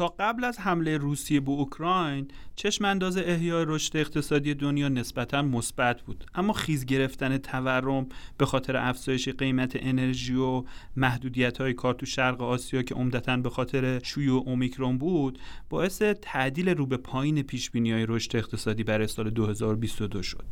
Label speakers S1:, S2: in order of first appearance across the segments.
S1: تا قبل از حمله روسیه به اوکراین چشم انداز احیای رشد اقتصادی دنیا نسبتا مثبت بود. اما خیز گرفتن تورم به خاطر افزایش قیمت انرژی و محدودیت های کار تو شرق آسیا که عمدتا به خاطر شیوع اومیکرون بود باعث تعدیل رو به پایین پیش های رشد اقتصادی برای سال 2022 شد.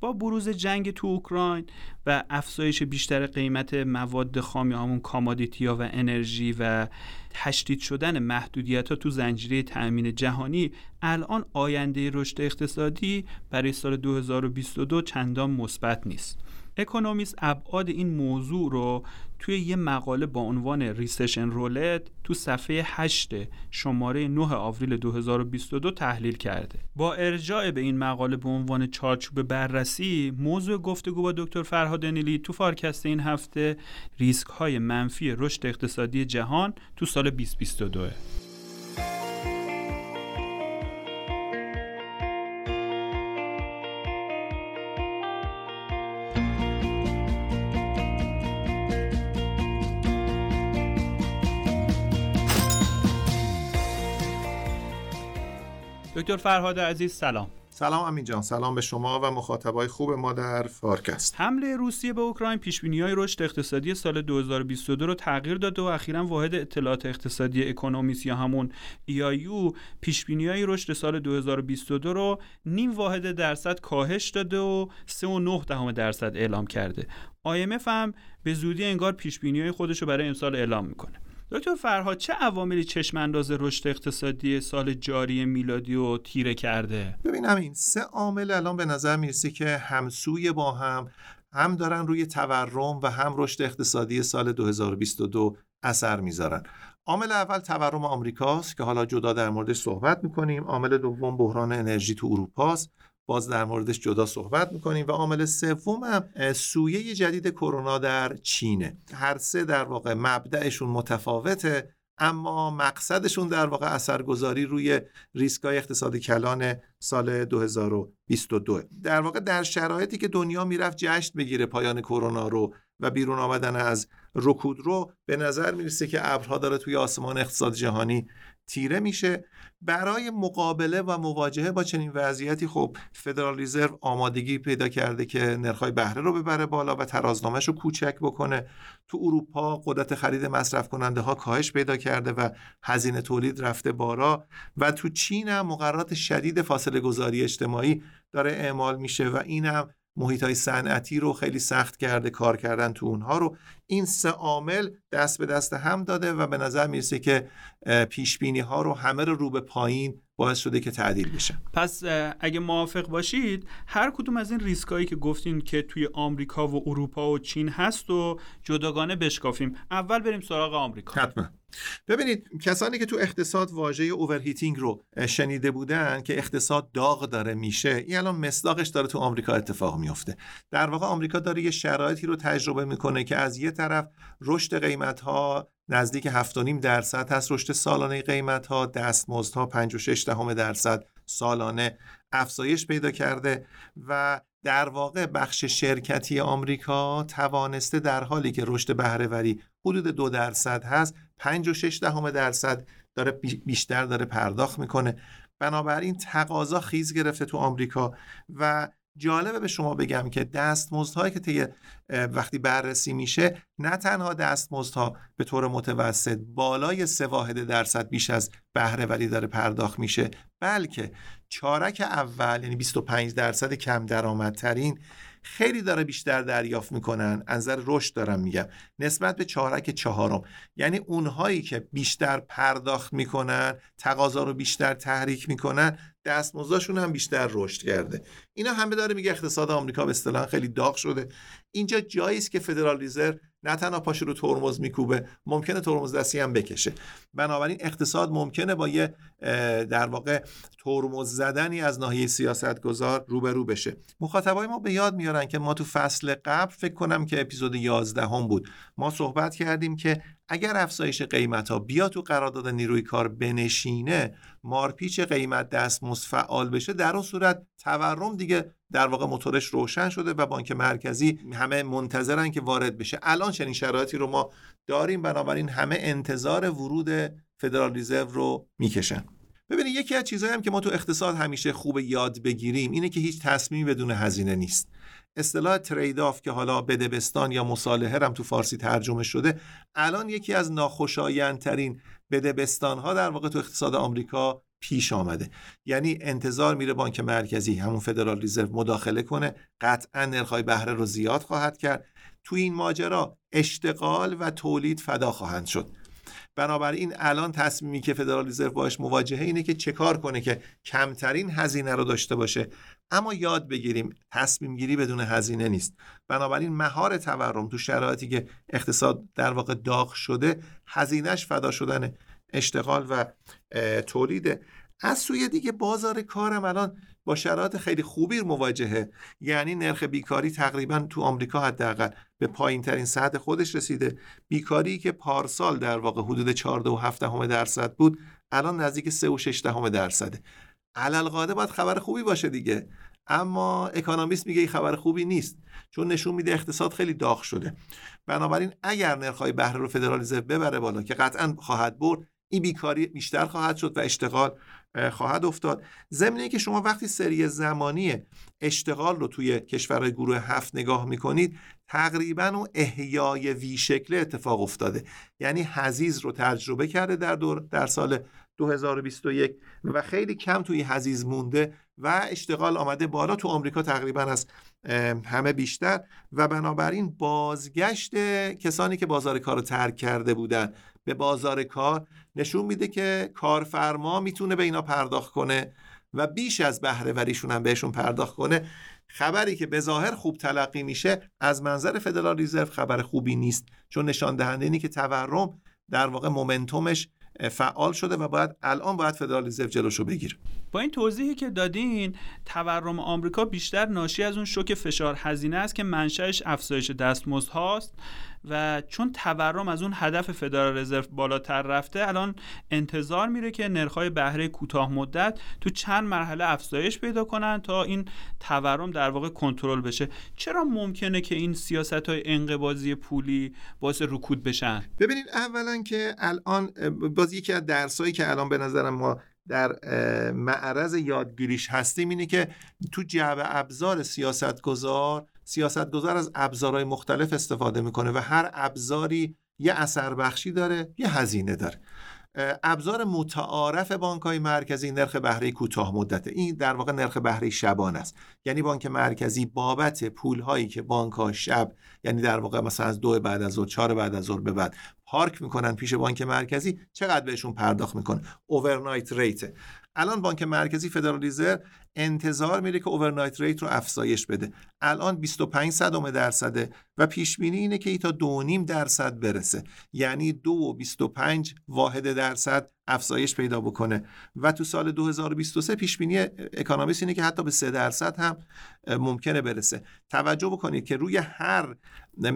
S1: با بروز جنگ تو اوکراین و افزایش بیشتر قیمت مواد خام یا همون کامادیتیا و انرژی و تشدید شدن محدودیت ها تو زنجیره تأمین جهانی الان آینده رشد اقتصادی برای سال 2022 چندان مثبت نیست. اکونومیست ابعاد این موضوع رو توی یه مقاله با عنوان recession roulette تو صفحه 8 شماره 9 آوریل 2022 تحلیل کرده. با ارجاع به این مقاله به عنوان چارچوب بررسی موضوع گفتگو با دکتر فرهاد نیلی تو فارکست این هفته ریسک های منفی رشد اقتصادی جهان تو سال 2022 دکتر فرهاد عزیز سلام.
S2: سلام امین جان سلام به شما و مخاطبای خوب ما در فارکست.
S1: حمله روسیه به اوکراین پیش‌بینی های رشد اقتصادی سال 2022 رو تغییر داده و اخیرا واحد اطلاعات اقتصادی اکونومیست یا همون EIU پیش های رشد سال 2022 رو نیم واحد درصد کاهش داده و 3.9 دهم درصد اعلام کرده. IMF هم به زودی انگار پیش های خودش رو برای امسال اعلام می‌کنه. دکتر فرهاد چه عواملی چشم انداز رشد اقتصادی سال جاری میلادی رو تیره کرده؟
S2: ببینم این سه عامل الان به نظر می‌رسه که همسوی با هم هم دارن روی تورم و هم رشد اقتصادی سال 2022 اثر می‌ذارن. عامل اول تورم آمریکاست که حالا جدا در موردش صحبت می‌کنیم. عامل دوم بحران انرژی تو اروپاست. باز در موردش جدا صحبت می‌کنیم و عامل سوم هم سویه جدید کرونا در چینه. هر سه در واقع مبدعشون متفاوته اما مقصدشون در واقع اثرگذاری روی ریسکای اقتصادی کلان سال 2022 در واقع در شرایطی که دنیا می‌رفت جشن بگیره پایان کرونا رو و بیرون آمدن از رکود رو به نظر می‌رسه که ابرها داره توی آسمان اقتصاد جهانی تیره میشه. برای مقابله و مواجهه با چنین وضعیتی خب فدرال ریزرو آمادگی پیدا کرده که نرخ‌های بهره رو ببره بالا و ترازنامهش رو کوچک بکنه. تو اروپا قدرت خرید مصرف کننده ها کاهش پیدا کرده و هزینه تولید رفته بالا و تو چین هم مقررات شدید فاصله گذاری اجتماعی داره اعمال میشه و این هم محیط های صنعتی رو خیلی سخت کرده کار کردن تو اونها رو. این سه عامل دست به دست هم داده و به نظر می‌رسه که پیش بینی ها رو همه رو رو به پایین باعث شده که تعدیل بشه.
S1: پس اگه موافق باشید هر کدوم از این ریسکایی که گفتین که توی آمریکا و اروپا و چین هست و جداگانه بشکافیم. اول بریم سراغ آمریکا.
S2: حتما. ببینید کسانی که تو اقتصاد واژه اوورهیتینگ رو شنیده بودن که اقتصاد داغ داره میشه این الان مصداقش داره تو آمریکا اتفاق میفته. در واقع آمریکا داره یه شرایطی رو تجربه می‌کنه که از یه طرف رشد قیمت ها نزدیک 7.5 درصد هست رشد سالانه قیمت ها دستمزدها 5.6 دهم درصد سالانه افزایش پیدا کرده و در واقع بخش شرکتی آمریکا توانسته در حالی که رشد بهرهوری حدود دو درصد هست 5 و 6 دهم درصد داره بیشتر داره پرداخت می‌کنه. بنابراین تقاضا خیز گرفته تو آمریکا و جالبه به شما بگم که دستمزدهایی که طی وقتی بررسی میشه نه تنها دستمزدها به طور متوسط بالای سه واحد درصد بیش از بهرهوری داره پرداخت میشه بلکه چارک اول یعنی 25 درصد کم درآمدترین خیلی داره بیشتر دریافت می‌کنن. نظر رشد دارم میگم. نسبت به چهارک چهارم. یعنی اونهایی که بیشتر پرداخت می‌کنن تقاضا رو بیشتر تحریک می‌کنن دستمزدشون هم بیشتر رشد کرده. اینا همه داره میگه اقتصاد آمریکا به اصطلاح خیلی داغ شده. اینجا جایی است که فدرال ریزرو نه تنها پاشو رو ترمز میکوبه ممکنه ترمز دستی هم بکشه. بنابراین اقتصاد ممکنه با یه در واقع ترمز زدنی از ناحیه سیاست گذار روبرو بشه. مخاطبای ما به یاد میارن که ما تو فصل قبل فکر کنم که اپیزود 11 هم بود. ما صحبت کردیم که اگر افزایش قیمت ها بیا تو قرارداد نیروی کار بنشینه مارپیچ قیمت دستمزد فعال بشه در اون صورت تورم دیگه در واقع موتورش روشن شده و بانک مرکزی همه منتظرن که وارد بشه. الان چنین شرایطی رو ما داریم بنابراین همه انتظار ورود فدرال ریزرو رو می‌کشن. ببینید یکی از چیزهایی هم که ما تو اقتصاد همیشه خوب یاد بگیریم اینه که هیچ تصمیم بدون هزینه نیست. اصطلاح ترید آف که حالا بدبستان یا مصالحه هم تو فارسی ترجمه شده الان یکی از ناخوشایندترین بدبستان ها در واقع تو اقتصاد آمریکا پیش آمده. یعنی انتظار میره بانک مرکزی همون فدرال ریزرو مداخله کنه. قطعا نرخ‌های بهره رو زیاد خواهد کرد. تو این ماجرا اشتغال و تولید فدا خواهند شد. بنابراین الان تصمیمی که فدرال رزرو باش مواجهه اینه که چه کار کنه که کمترین هزینه رو داشته باشه. اما یاد بگیریم تصمیم گیری بدون هزینه نیست. بنابراین مهار تورم تو شرایطی که اقتصاد در واقع داغ شده هزینهش فدا شدن اشتغال و تولیده. از سوی دیگه بازار کارم الان با شرایط خیلی خوبی مواجهه. یعنی نرخ بیکاری تقریبا تو آمریکا حداقل به پایین ترین سطح خودش رسیده. بیکاری که پارسال در واقع حدود 14.7 درصد بود الان نزدیک 3.6 درصده. علل قاعده باید خبر خوبی باشه دیگه. اما اکانومیست میگه این خبر خوبی نیست چون نشون میده اقتصاد خیلی داغ شده. بنابراین اگر نرخ‌های بهره رو فدرال ببره بالا که قطعا خواهد برد این بیکاری بیشتر خواهد شد و اشتغال خواهد افتاد. ضمن که شما وقتی سری زمانی اشتغال رو توی کشورهای گروه هفت نگاه می‌کنید تقریبا اون احیای وی شکل اتفاق افتاده. یعنی حزیز رو تجربه کرده در دور در سال 2021 و خیلی کم توی حزیز مونده و اشتغال آمده بالا. تو آمریکا تقریبا از همه بیشتر. و بنابراین بازگشت کسانی که بازار کار رو ترک کرده بودن به بازار کار نشون میده که کارفرما می‌تونه به اینا پرداخت کنه و بیش از بهره وریشون هم بهشون پرداخت کنه. خبری که به ظاهر خوب تلقی میشه از منظر فدرال ریزرو خبر خوبی نیست چون نشان دهنده اینه که تورم در واقع مومنتومش فعال شده و باید الان باید فدرال رزرو جلوشو بگیره.
S1: با این توضیحی که دادین تورم آمریکا بیشتر ناشی از اون شوک فشار هزینه است که منشأش افزایش دستمزد هاست و چون تورم از اون هدف فدرال رزرو بالاتر رفته الان انتظار میره که نرخ‌های بهره کوتاه مدت تو چند مرحله افزایش پیدا کنن تا این تورم در واقع کنترل بشه. چرا ممکنه که این سیاست های انقباضی پولی باعث رکود بشن؟
S2: ببینید اولا که الان باز یکی از درسایی که الان به نظرم ما در معرض یادگیریش هستیم اینه که تو جعبه ابزار سیاستگزار سیاستگزار از ابزارهای مختلف استفاده می‌کنه و هر ابزاری یه اثر بخشی داره یه هزینه داره. ابزار متعارف بانک های مرکزی نرخ بهره کوتاه مدته این در واقع نرخ بهره شبان است. یعنی بانک مرکزی بابت پول هایی که بانک ها شب یعنی در واقع مثلا از دو بعد از ظهر چهار بعد از ظهر به بعد پارک می‌کنن پیش بانک مرکزی چقدر بهشون پرداخت می‌کنه؟ overnight rate الان بانک مرکزی فدرال ریزرو انتظار میره که overnight rate رو افزایش بده. الان 25 صدم درصده و پیش بینی اینه که ای تا 2.5 درصد برسه. یعنی 2 و 25 واحد درصد افزایش پیدا بکنه. و تو سال 2023 پیش بینی اکانومیست اینه که حتی به 3 درصد هم ممکنه برسه. توجه بکنید که روی هر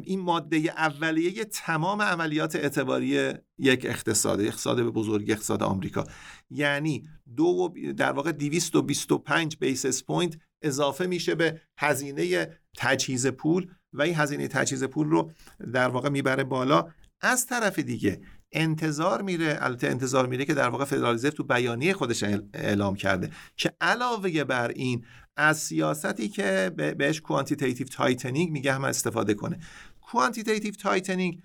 S2: این ماده اولیه تمام عملیات اعتباری یک اقتصاد اقتصاد به بزرگی اقتصاد آمریکا. یعنی دو و در واقع 225 basis point اضافه میشه به هزینه تجهیز پول و این هزینه تجهیز پول رو در واقع می‌بره بالا. از طرف دیگه انتظار میره البته انتظار میره که در واقع فدرال تو بیانیه خودش اعلام کرده که علاوه بر این از سیاستی که بهش quantitative tightening میگه هم استفاده کنه. quantitative tightening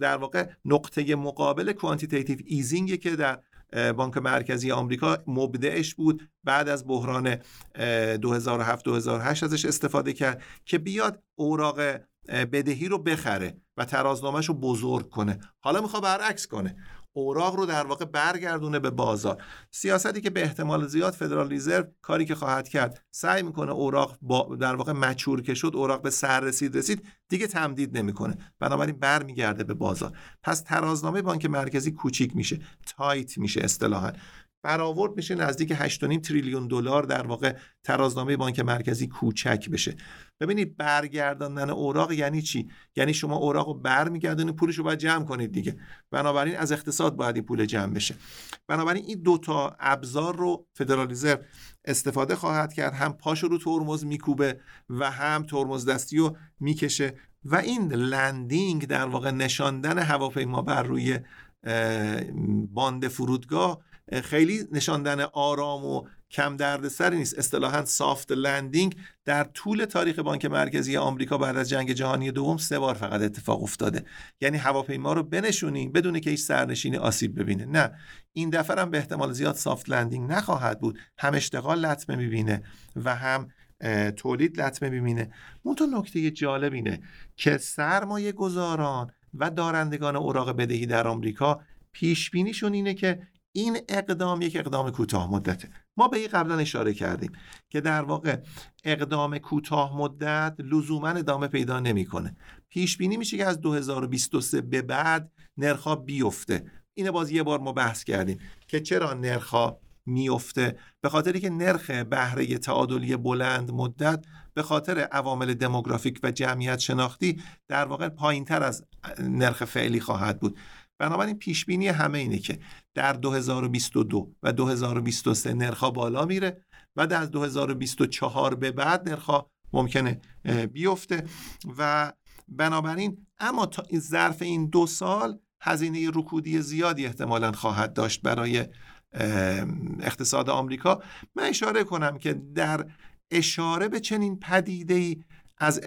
S2: در واقع نقطه مقابل quantitative easing که در بانک مرکزی آمریکا مبدعش بود. بعد از بحران 2007 2008 ازش استفاده کرد که بیاد اوراق بدهی رو بخره و ترازنامهش رو بزرگ کنه. حالا می‌خواد برعکس کنه. اوراق رو در واقع برگردونه به بازار. سیاستی که به احتمال زیاد فدرال ریزرو کاری که خواهد کرد سعی می‌کنه اوراق با در واقع مچور که شد اوراق به سر رسید رسید دیگه تمدید نمی‌کنه. بنابراین برمیگرده به بازار. پس ترازنامه بانک مرکزی کوچیک میشه تایت میشه اصطلاحا. برآورد میشه نزدیک 8.5 تریلیون دلار در واقع ترازنامه بانک مرکزی کوچک بشه. ببینید برگرداندن اوراق یعنی چی؟ یعنی شما اوراق رو برمیگردونید پولش رو باید جمع کنید دیگه. بنابراین از اقتصاد باید این پول جمع بشه. بنابراین این دوتا ابزار رو فدرال استفاده خواهد کرد. هم پاشو رو ترمز میکوبه و هم ترمز دستی رو می‌کشه و این landing در واقع نشاندن هواپیما بر روی باند فرودگاه خیلی نشاندن آرام و کم دردسری نیست. اصطلاحا soft landing در طول تاریخ بانک مرکزی آمریکا بعد از جنگ جهانی دوم سه بار فقط اتفاق افتاده. یعنی هواپیما رو بنشونیم بدون که هیچ سرنشینی آسیب ببینه. نه این دفعه هم به احتمال زیاد سافت لندینگ نخواهد بود. هم اشتغال لطمه می‌بینه و هم تولید لطمه می‌بینه. اون تو نکته جالب اینه که سرمایه گذاران و دارندگان اوراق بدهی در آمریکا پیش بینیشون اینه که این اقدام یک اقدام کوتاه مدته. ما به این قبلا اشاره کردیم که در واقع اقدام کوتاه مدت لزوما ادامه پیدا نمی‌کنه. پیش بینی میشه که از 2023 به بعد نرخ بیفته. اینه باز یه بار ما بحث کردیم که چرا نرخ میفته به خاطری که نرخ بهره تعادلی بلند مدت به خاطر عوامل دموگرافیک و جمعیت شناختی در واقع پایین تر از نرخ فعلی خواهد بود. بنابراین پیش بینی همه اینه که در 2022 و 2023 نرخ بالا میره و در 2024 به بعد نرخ ممکنه بیفته. و بنابراین اما تا این ظرف این دو سال هزینه رکودی زیادی احتمالا خواهد داشت برای اقتصاد آمریکا. من اشاره کنم که در اشاره به چنین پدیده ای از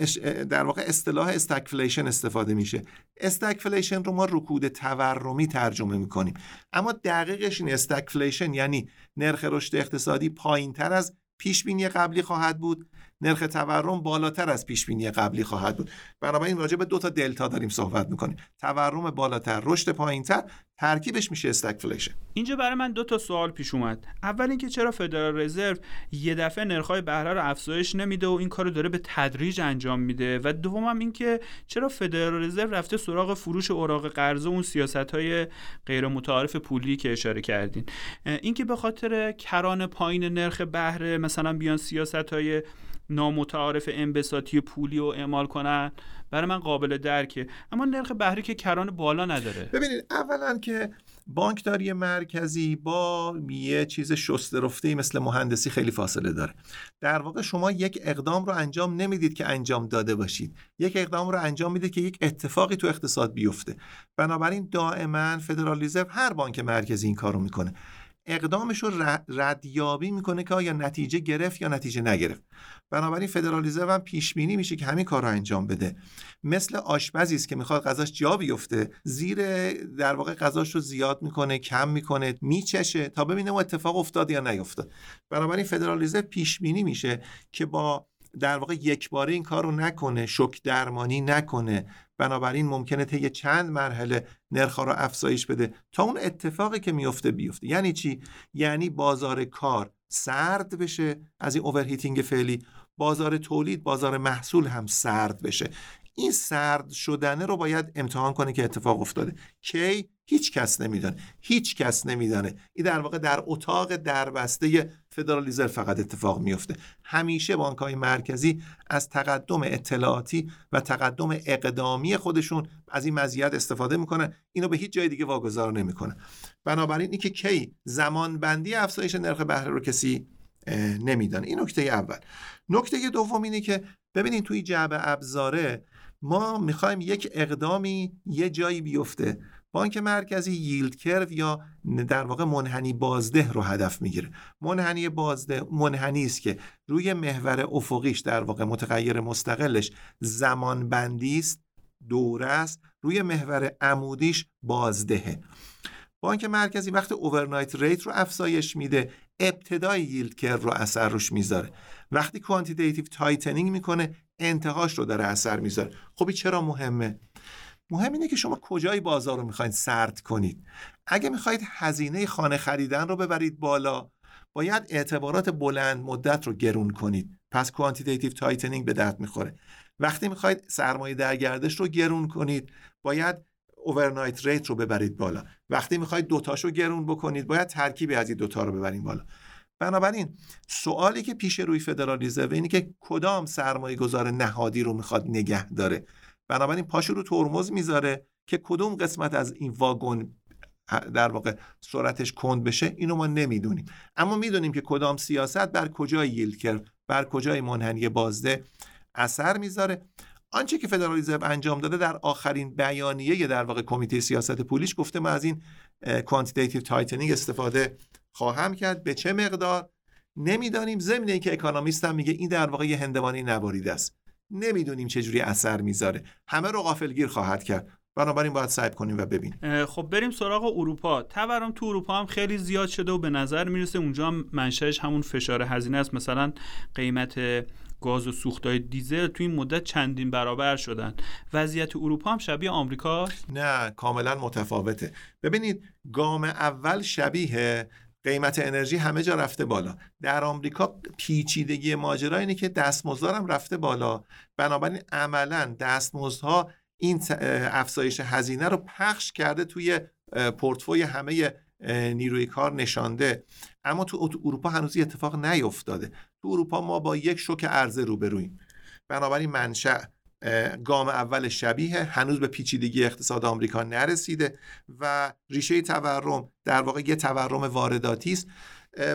S2: در واقع اصطلاح stagflation استفاده میشه. stagflation رو ما رکود تورمی ترجمه می‌کنیم. اما دقیقش این stagflation یعنی نرخ رشد اقتصادی پایین تر از پیش بینی قبلی خواهد بود. نرخ تورم بالاتر از پیش بینی قبلی خواهد بود. بنابراین راجع به دو تا دلتا داریم صحبت می‌کنیم. تورم بالاتر رشد پایینتر ترکیبش میشه stagflation
S1: اینجا برای من دو تا سوال پیش اومد. اول اینکه چرا فدرال رزرو یه دفعه نرخ‌های بهره رو افزایش نمیده و این کارو داره به تدریج انجام میده؟ و دومم اینکه چرا فدرال رزرو رفته سراغ فروش اوراق قرضه اون سیاست‌های غیر متعارف پولی که اشاره کردین. اینکه به خاطر کران پایین نرخ بهره مثلا بیان سیاست‌های نامتعارف انبساطی پولی و اعمال کنن برای من قابل درکه. اما نرخ بهره که کران بالا نداره.
S2: ببینید اولا که بانکداری مرکزی با یه چیز شسترفته مثل مهندسی خیلی فاصله داره. در واقع شما یک اقدام رو انجام نمی‌دید که انجام داده باشید. یک اقدام رو انجام می‌دید که یک اتفاقی تو اقتصاد بیفته. بنابراین دائما فدرال رزرو هر بانک مرکزی این کارو می‌کنه. اقدامش رو ردیابی می‌کنه که آیا نتیجه گرفت یا نتیجه نگرفت. بنابراین فدرالیزم هم پیش بینی میشه که همین کار رو انجام بده. مثل آشپزی است که می‌خواد غذاش جا بیفته. زیر در واقع غذاش رو زیاد می‌کنه کم می‌کنه میچشه تا ببینه اون اتفاق افتاد یا نیفتاد. بنابراین فدرالیزم پیش بینی میشه که با در واقع یک باره این کار رو نکنه شک درمانی نکنه. بنابراین ممکنه طی چند مرحله نرخ رو افزایش بده تا اون اتفاقی که میفته بیفته. یعنی چی؟ یعنی بازار کار سرد بشه از این اوورهیتینگ فعلی بازار تولید بازار محصول هم سرد بشه. این سرد شدنه رو باید امتحان کنه که اتفاق افتاده. کی؟ هیچ کس نمیدانه هیچ کس نمیدانه این در واقع در اتاق دربسته فدرالیزر فقط اتفاق میفته همیشه بانک های مرکزی از تقدم اطلاعاتی و تقدم اقدامی خودشون از این مزیت استفاده می‌کنن. اینو به هیچ جای دیگه واگذار نمی‌کنه بنابراین اینکه کی زمان بندی افزایش نرخ بهره رو کسی نمیدانه این نکته اول. نکته دوم اینه که ببینید توی جعبه ابزاره ما می‌خوایم یک اقدامی یه جایی بیفته. بانک مرکزی ییلد کرو یا در واقع منحنی بازده رو هدف می‌گیره. منحنی بازده منحنی است که روی محور افقیش در واقع متغیر مستقلش زمان بندی است دوره است روی محور عمودیش بازدهه. بانک مرکزی وقتی overnight rate رو افزایش میده ابتدای yield curve رو اثر روش می‌ذاره. وقتی quantitative tightening می‌کنه انتهاش رو داره اثر می‌ذاره. خب چرا مهمه؟ مهم اینه که شما کجای بازار رو می‌خواید سرد کنید. اگه می‌خواید هزینه خانه خریدن رو ببرید بالا باید اعتبارات بلند مدت رو گرون کنید. پس quantitative tightening به درد می‌خوره. وقتی می‌خواید سرمایه در گردش رو گرون کنید باید اوورنایت ریت رو ببرید بالا. وقتی می‌خواید دوتاش رو گرون بکنید باید ترکیبی از این دوتا رو ببرید بالا. بنابراین سوالی که پیش روی فدرال رزرو اینه که کدام سرمایه گذار نهادی رو می‌خواد نگه داره؟ بنابراین پاشو رو ترمز می‌ذاره که کدوم قسمت از این واگن در واقع سرعتش کند بشه اینو ما نمی‌دونیم. اما می‌دونیم که کدام سیاست بر کجای کرو بر کجای منحنی بازده اثر می‌ذاره. آنچه که فدرال رزرو انجام داده در آخرین بیانیه در واقع کمیته سیاست پولیش گفته ما از این quantitative tightening استفاده خواهم کرد. به چه مقدار؟ نمی‌دانیم. ضمن اینکه اکانومیست هم میگه این در واقع یه هندوانه نبریده است. نمی‌دونیم چه جوری اثر می‌ذاره. همه رو غافلگیر خواهد کرد. بنابراین باید سعی کنیم و ببینیم.
S1: خب بریم سراغ اروپا. تورم تو اروپا هم خیلی زیاد شده و به نظر می‌رسه اونجا هم منشأش همون فشار هزینه است. مثلا قیمت گاز و سوختای دیزل تو این مدت چندین برابر شدن. وضعیت اروپا هم شبیه آمریکا
S2: نه کاملا متفاوته. ببینید گام اول شبیه قیمت انرژی همه جا رفته بالا. در آمریکا پیچیدگی ماجرا اینه که دستمزدارم رفته بالا. بنابراین عملا دستمزدها این افزایش هزینه رو پخش کرده توی پورتفوی همه نیروی کار نشانده. اما تو اروپا هنوز اتفاق نیفتاده. تو اروپا ما با یک شوک عرضه روبرویم بنابراین منشأ گام اول شبیه هنوز به پیچیدگی اقتصاد آمریکا نرسیده و ریشه تورم در واقع یه تورم وارداتی است.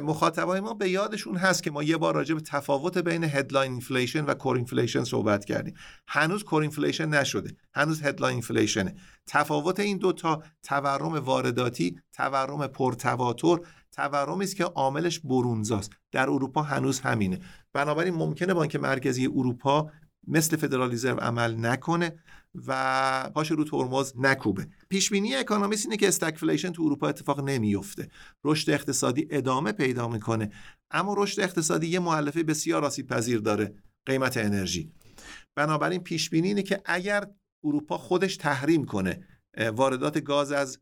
S2: مخاطبای ما به یادشون هست که ما یه بار راجع به تفاوت بین headline inflation و core inflation صحبت کردیم. هنوز core inflation نشده هنوز headline inflation ه تفاوت این دوتا تورم وارداتی تورم پرتواتر تورمی است که عاملش برونزاست. در اروپا هنوز همینه. بنابراین ممکنه بانک مرکزی اروپا مثل فدرال عمل نکنه و پاش رو ترمز نکوبه. پیش بینی اکانومیست اینه که stagflation تو اروپا اتفاق نمیفته رشد اقتصادی ادامه پیدا می‌کنه اما رشد اقتصادی یه مؤلفه بسیار آسیب پذیر داره قیمت انرژی. بنابراین پیش بینی اینه که اگر اروپا خودش تحریم کنه واردات گاز از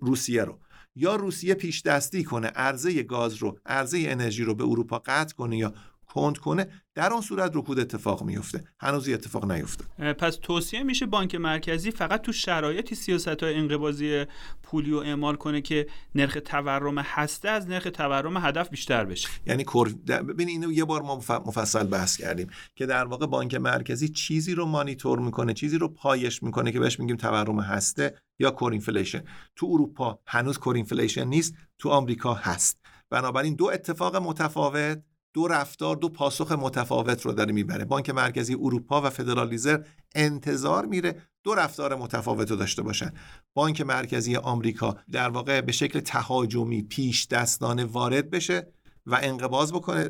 S2: روسیه رو یا روسیه پیش دستی کنه عرضه گاز رو عرضه انرژی رو به اروپا قطع کنه یا کند کنه در آن صورت رکود اتفاق میفته هنوز اتفاق نیفته.
S1: پس توصیه میشه بانک مرکزی فقط تو شرایطی سیاست های انقباضی پولی رو اعمال کنه که نرخ تورم هسته از نرخ تورم هدف بیشتر بشه.
S2: یعنی ببین اینو یه بار ما مفصل بحث کردیم که در واقع بانک مرکزی چیزی رو مانیتور می‌کنه چیزی رو پایش می‌کنه که بهش میگیم تورم هسته یا core inflation. تو اروپا هنوز core inflation نیست تو آمریکا هست. بنابراین دو اتفاق متفاوت دو رفتار دو پاسخ متفاوت رو داره می‌بره. بانک مرکزی اروپا و فدرال رزرو انتظار میره دو رفتار متفاوت رو داشته باشن. بانک مرکزی آمریکا در واقع به شکل تهاجمی پیش دستانه وارد بشه و انقباض بکنه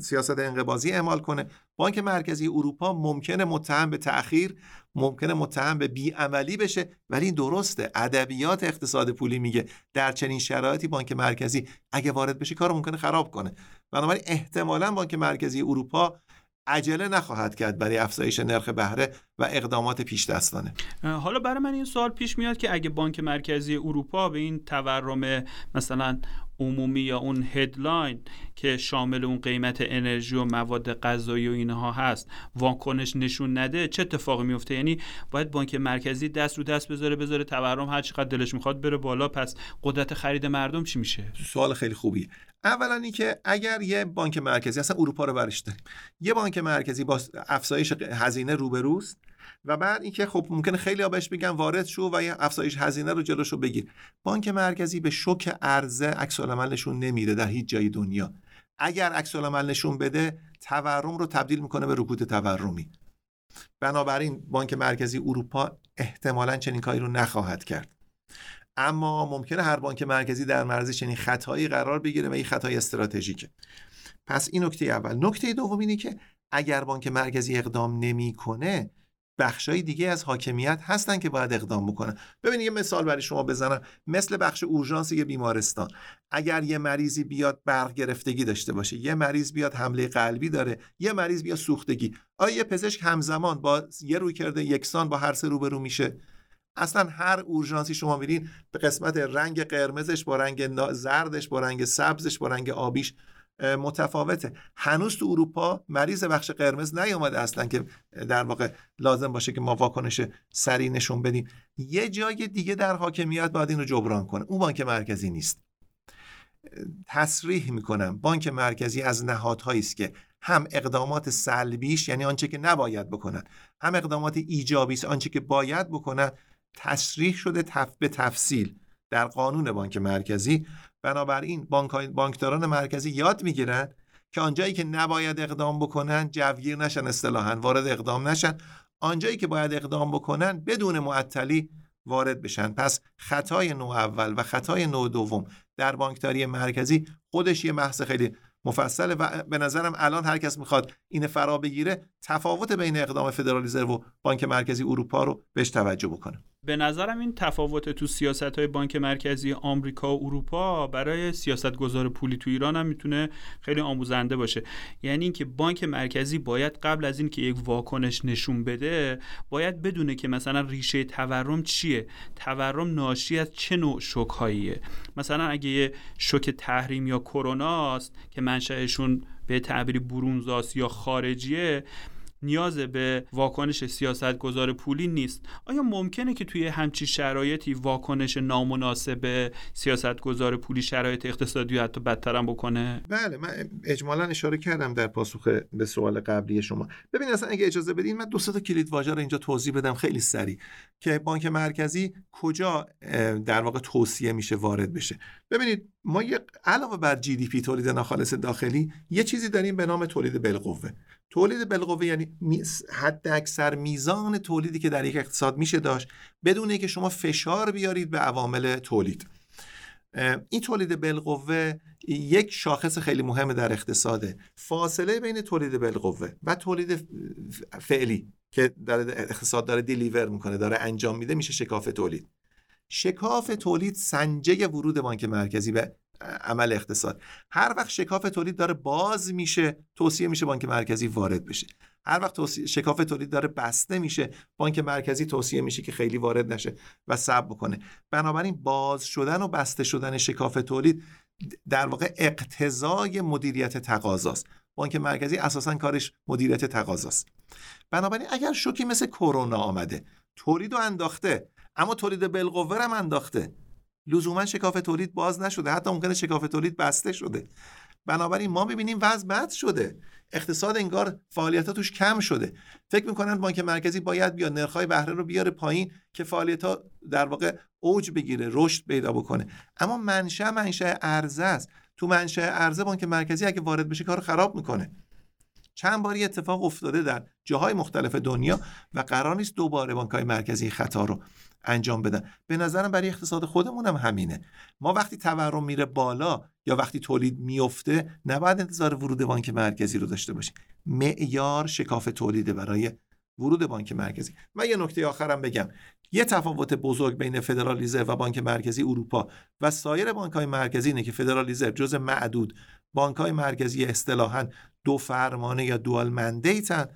S2: سیاست انقباضی اعمال کنه. بانک مرکزی اروپا ممکنه متهم به تأخیر ممکنه متهم به بیعملی بشه ولی این درسته ادبیات اقتصاد پولی میگه در چنین شرایطی بانک مرکزی اگه وارد بشه کار ممکنه خراب کنه. بنابراین احتمالا بانک مرکزی اروپا عجله نخواهد کرد برای افزایش نرخ بهره و اقدامات پیش دستانه.
S1: حالا برای من این سوال پیش میاد که اگه بانک مرکزی اروپا به این تورم مثلا عمومی یا اون هدلاین که شامل اون قیمت انرژی و مواد غذایی و اینها هست واکنش نشون نده چه اتفاقی میفته؟ یعنی باید بانک مرکزی دست رو دست بذاره بذاره تورم هر چقدر دلش می‌خواد بره بالا پس قدرت خرید مردم چی میشه؟
S2: سوال خیلی خوبی اولا اینکه اگر یه بانک مرکزی اصلا اروپا رو برش داریم. یه بانک مرکزی با افزایش هزینه روبروست. و بعد اینکه خب ممکنه خیلی ها بهش بگن وارد شو و یه افزایش هزینه رو جلوشو بگیر. بانک مرکزی به شوک عرضه عکس نشون نمیده در هیچ جای دنیا. اگر عکس نشون بده تورم رو تبدیل می‌کنه به رکود تورمی. بنابراین بانک مرکزی اروپا احتمالا چنین کاری رو نخواهد کرد. اما ممکنه هر بانک مرکزی در معرض چنین خطایی قرار بگیره و این خطای استراتژیکه. پس این نکته اول. نکته دوم اینه که اگر بانک مرکزی اقدام نمی‌کنه بخشای دیگه از حاکمیت هستن که باید اقدام بکنن. ببینید یه مثال برای شما بزنم. مثل بخش اورژانس یه بیمارستان. اگر یه مریضی بیاد برق گرفتگی داشته باشه یه مریض بیاد حمله قلبی داره یه مریض بیاد سوختگی. آیا یه پزشک همزمان با یه روی کرده یکسان با هر سه روبرو میشه؟ اصلا هر اورژانسی شما میرین به قسمت رنگ قرمزش با رنگ زردش با رنگ سبزش با رنگ آبیش متفاوته. هنوز تو اروپا مریض بخش قرمز نیومده اصلا که در واقع لازم باشه که ما واکنش سریع نشون بدیم. یه جای دیگه در حاکمیت باید این رو جبران کنه. اون بانک مرکزی نیست. تصریح می‌کنم. بانک مرکزی از نهادهایی است که هم اقدامات سلبیش یعنی آنچه که نباید بکنن هم اقدامات ایجابی آنچه که باید بکنن تصریح شده تف به تفصیل در قانون بانک مرکزی. بنابراین بانک بانکداران مرکزی یاد می‌گیرن که آنجایی که نباید اقدام بکنن جوگیر نشن اصطلاحا وارد اقدام نشن. آنجایی که باید اقدام بکنن بدون معطلی وارد بشن. پس خطای نوع اول و خطای نوع دوم در بانکداری مرکزی خودش یه بحث خیلی مفصل و به نظرم الان هر کس می‌خواد این فرا بگیره تفاوت بین اقدام فدرال رزرو و بانک مرکزی اروپا رو بهش توجه بکنه.
S1: به نظرم این تفاوت تو سیاست های بانک مرکزی آمریکا و اروپا برای سیاست گذار پولی تو ایران هم می‌تونه خیلی آموزنده باشه. یعنی اینکه بانک مرکزی باید قبل از اینکه یک واکنش نشون بده باید بدونه که مثلا ریشه تورم چیه؟ تورم ناشی از چه نوع شوک مثلا اگه یه شوک تحریم یا کرونا است که منشأشون به تعبیری برونزاست یا خارجیه نیاز به واکنش سیاست گذار پولی نیست. آیا ممکنه که توی همچی شرایطی واکنش نامناسب سیاست گذار پولی شرایط اقتصادی حتی بدترم بکنه؟
S2: بله من اجمالا اشاره کردم در پاسخ به سوال قبلی شما. ببین اصلا اگه اجازه بدین من دو تا کلید واژه رو اینجا توضیح بدم خیلی سریع. که بانک مرکزی کجا در واقع توصیه میشه وارد بشه. ببینید ما یه علاوه بر جی دی پی تولید ناخالص داخلی یه چیزی داریم به نام تولید بالقوه. تولید بالقوه یعنی حد اکثر میزان تولیدی که در یک اقتصاد میشه داشت بدون که شما فشار بیارید به عوامل تولید. این تولید بالقوه یک شاخص خیلی مهم در اقتصاده. فاصله بین تولید بالقوه و تولید فعلی که در اقتصاد داره دیلیور می‌کنه داره انجام میده میشه شکاف تولید. شکاف تولید سنجه ورود بانک مرکزی به عمل اقتصاد. هر وقت شکاف تولید داره باز میشه توصیه میشه بانک مرکزی وارد بشه. هر وقت شکاف تولید داره بسته میشه بانک مرکزی توصیه میشه که خیلی وارد نشه و صبر بکنه. بنابراین باز شدن و بسته شدن شکاف تولید در واقع اقتضای مدیریت تقاضاست. بانک مرکزی اساسا کارش مدیریت تقاضاست. بنابراین اگر شوکی مثل کرونا آمده تولید رو انداخته اما تولید بالقوه هم انداخته. لزوما شکاف تولید باز نشده. حتی ممکنه شکاف تولید بسته شده. بنابراین ما می‌بینیم وضع بد شده. اقتصاد انگار فعالیت توش کم شده. فکر می‌کنن بانک مرکزی باید بیا نرخهای بهره رو بیاره پایین که فعالیت ها در واقع اوج بگیره رشد پیدا بکنه. اما منشأ منشأ ارزه است. تو منشأ ارزه بانک مرکزی اگه وارد بشه کارو خراب می‌کنه. چند باری اتفاق افتاده در جاهای مختلف دنیا و قرار نیست دوباره بانک های مرکزی خطا رو انجام بدن. به نظرم برای اقتصاد خودمون هم همینه. ما وقتی تورم میره بالا یا وقتی تولید میفته نباید انتظار ورود بانک مرکزی رو داشته باشیم. معیار شکاف تولیده برای ورود بانک مرکزی. من یه نکته آخرم بگم. یه تفاوت بزرگ بین فدرال و بانک مرکزی اروپا و سایر بانک های مرکزی اینه که فدرال جز معدود بانک های مرکزی اصطلاحا دو فرمانه یا dual mandate ن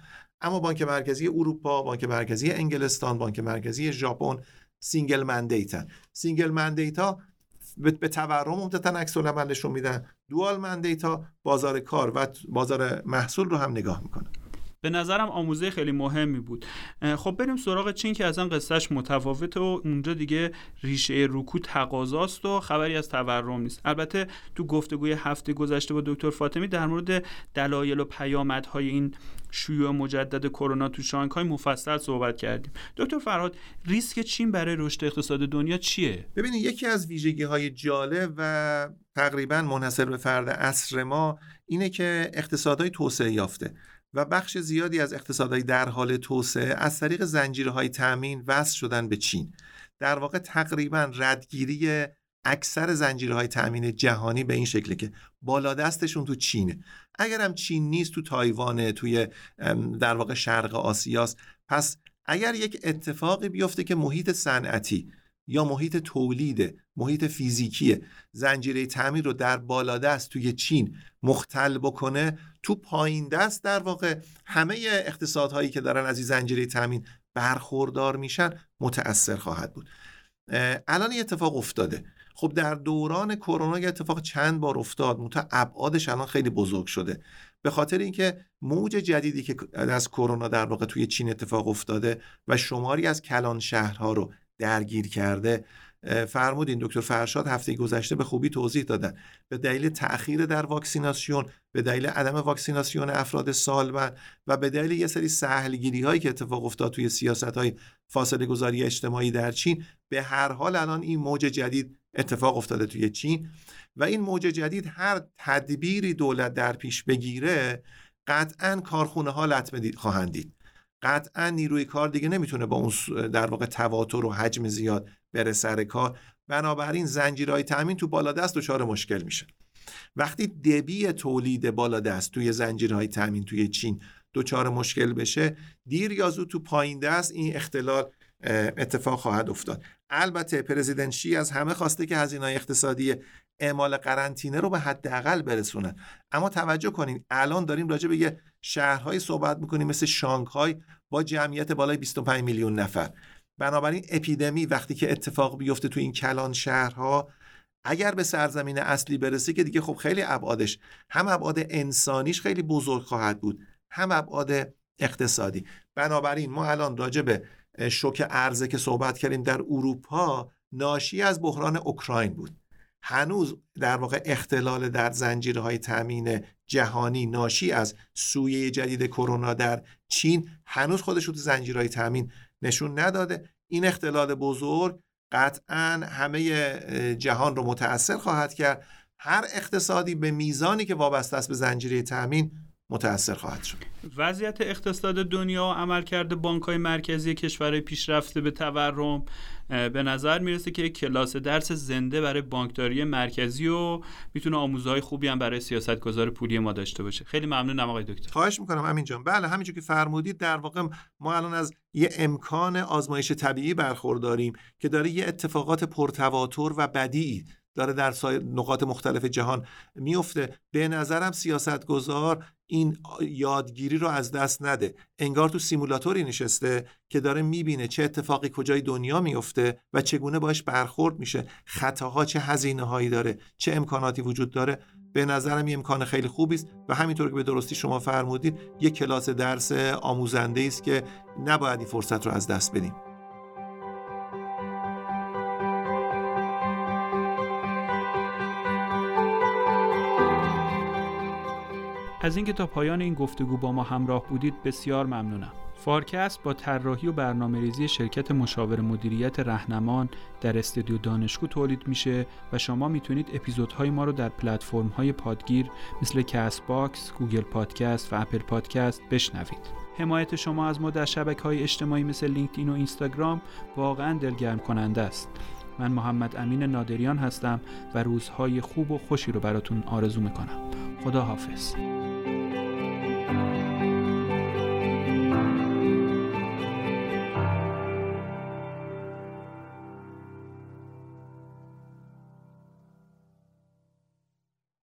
S2: اما بانک مرکزی اروپا، بانک مرکزی انگلستان، بانک مرکزی ژاپن single mandate ن single mandate ا به تورم عمدتا عکس العملشون میدن. dual mandate ا بازار کار و بازار محصول رو هم نگاه می‌کنن.
S1: به نظرم آموزه خیلی مهمی بود. خب بریم سراغ چین که اصلا قصهش متفاوت و اونجا دیگه ریشه رکو تقاضاست و خبری از تورم نیست. البته تو گفتگوی هفته گذشته با دکتر فاطمی در مورد دلایل و پیامدهای این شیوع مجدد کرونا تو شانگهای مفصل صحبت کردیم. دکتر فرهاد ریسک چین برای رشد اقتصاد دنیا چیه؟
S2: ببینید یکی از ویژگی های جالب و تقریبا منحصر به فرد عصر ما اینه که اقتصادهای توسعه یافته. و بخش زیادی از اقتصادهای در حال توسعه از طریق زنجیرهای تأمین وصل شدن به چین. در واقع تقریبا ردگیری اکثر زنجیرهای تأمین جهانی به این شکله که بالا دستشون تو چینه. اگر هم چین نیست تو تایوانه توی در واقع شرق آسیاست. پس اگر یک اتفاقی بیفته که محیط صنعتی یا محیط تولید محیط فیزیکی زنجیره تعمیر رو در بالادست توی چین مختل بکنه تو پایین دست در واقع همه اقتصادهایی که دارن از این زنجیره تامین برخوردار میشن متأثر خواهد بود. الان این اتفاق افتاده. خب در دوران کرونا یه اتفاق چند بار افتاد. متا ابعادش الان خیلی بزرگ شده. به خاطر اینکه موج جدیدی که از کرونا در واقع توی چین اتفاق افتاده و شماری از کلان شهرها رو درگیر کرده فرمودین دکتر فرشاد هفته گذشته به خوبی توضیح دادن. به دلیل تأخیر در واکسیناسیون به دلیل عدم واکسیناسیون افراد سالمند و به دلیل یه سری سهلگیری هایی که اتفاق افتاد توی سیاست های فاصله گذاری اجتماعی در چین به هر حال الان این موج جدید اتفاق افتاده توی چین و این موج جدید هر تدبیری دولت در پیش بگیره قطعا کارخونه ها لطمه خواهند دید. قطعا نیروی کار دیگه نمی‌تونه با اون در واقع تواتر و حجم زیاد بره سر کار. بنابراین زنجیرهای تامین تو بالا دست دچار مشکل میشه. وقتی دبی تولید بالا دست توی زنجیرهای تامین توی چین دچار مشکل بشه دیر یا زود تو پایین دست این اختلال اتفاق خواهد افتاد. البته پرزیدنت شی از همه خواسته که هزینه اقتصادی اعمال قرنطینه رو به حداقل برسونن اما توجه کنین الان داریم راجع به یه شهرهایی صحبت می‌کنیم مثل شانگهای با جمعیت بالای 25 میلیون نفر. بنابراین اپیدمی وقتی که اتفاق بیفته تو این کلان شهرها اگر به سرزمین اصلی برسه که دیگه خب خیلی ابعادش هم ابعاد انسانیش خیلی بزرگ خواهد بود هم ابعاد اقتصادی. بنابراین ما الان راجع به شوک ارزه که صحبت کردیم در اروپا ناشی از بحران اوکراین بود. هنوز در واقع اختلال در زنجیرهای تامین جهانی ناشی از سویه جدید کرونا در چین هنوز خودش رو تو زنجیرهای تامین نشون نداده. این اختلال بزرگ قطعا همه جهان رو متاثر خواهد کرد. هر اقتصادی به میزانی که وابسته است به زنجیره تامین متاثر خواهد شد.
S1: وضعیت اقتصاد دنیا و عملکرد بانک های مرکزی کشورهای پیشرفته به تورم به نظر می‌رسه که یک کلاس درس زنده برای بانکداری مرکزی و می‌تونه آموزهای خوبی هم برای سیاستگزار پولی ما داشته باشه. خیلی ممنونم آقای دکتر.
S2: خواهش می‌کنم همین جان. بله همینجور که فرمودید در واقع ما الان از یه امکان آزمایش طبیعی برخورداریم که داره یه اتفاقات پرتواتر و بدی داره در نقاط مختلف جهان میفته به نظرم سیاستگزار این یادگیری رو از دست نده. انگار تو سیمولاتوری نشسته که داره می‌بینه چه اتفاقی کجای دنیا میفته و چگونه باش برخورد میشه. خطاها چه هزینه هایی داره چه امکاناتی وجود داره. به نظرم یه امکان خیلی خوبی است و همینطور که به درستی شما فرمودید یک کلاس درس آموزنده است که نباید این فرصت رو از دست بدیم.
S1: از اینکه تا پایان این گفتگو با ما همراه بودید بسیار ممنونم. فارکست با طراحی و برنامه ریزی شرکت مشاور مدیریت رهنمان در استودیو دانشگو تولید میشه و شما می‌تونید اپیزودهای ما رو در پلتفرم های پادگیر مثل کست باکس، گوگل پادکست و اپل پادکست بشنوید. حمایت شما از ما در شبکه های اجتماعی مثل لینکدین و اینستاگرام واقعا دلگرم کننده است. من محمد امین نادریان هستم و روزهای خوب و خوشی رو براتون آرزو می‌کنم. خدا حافظ.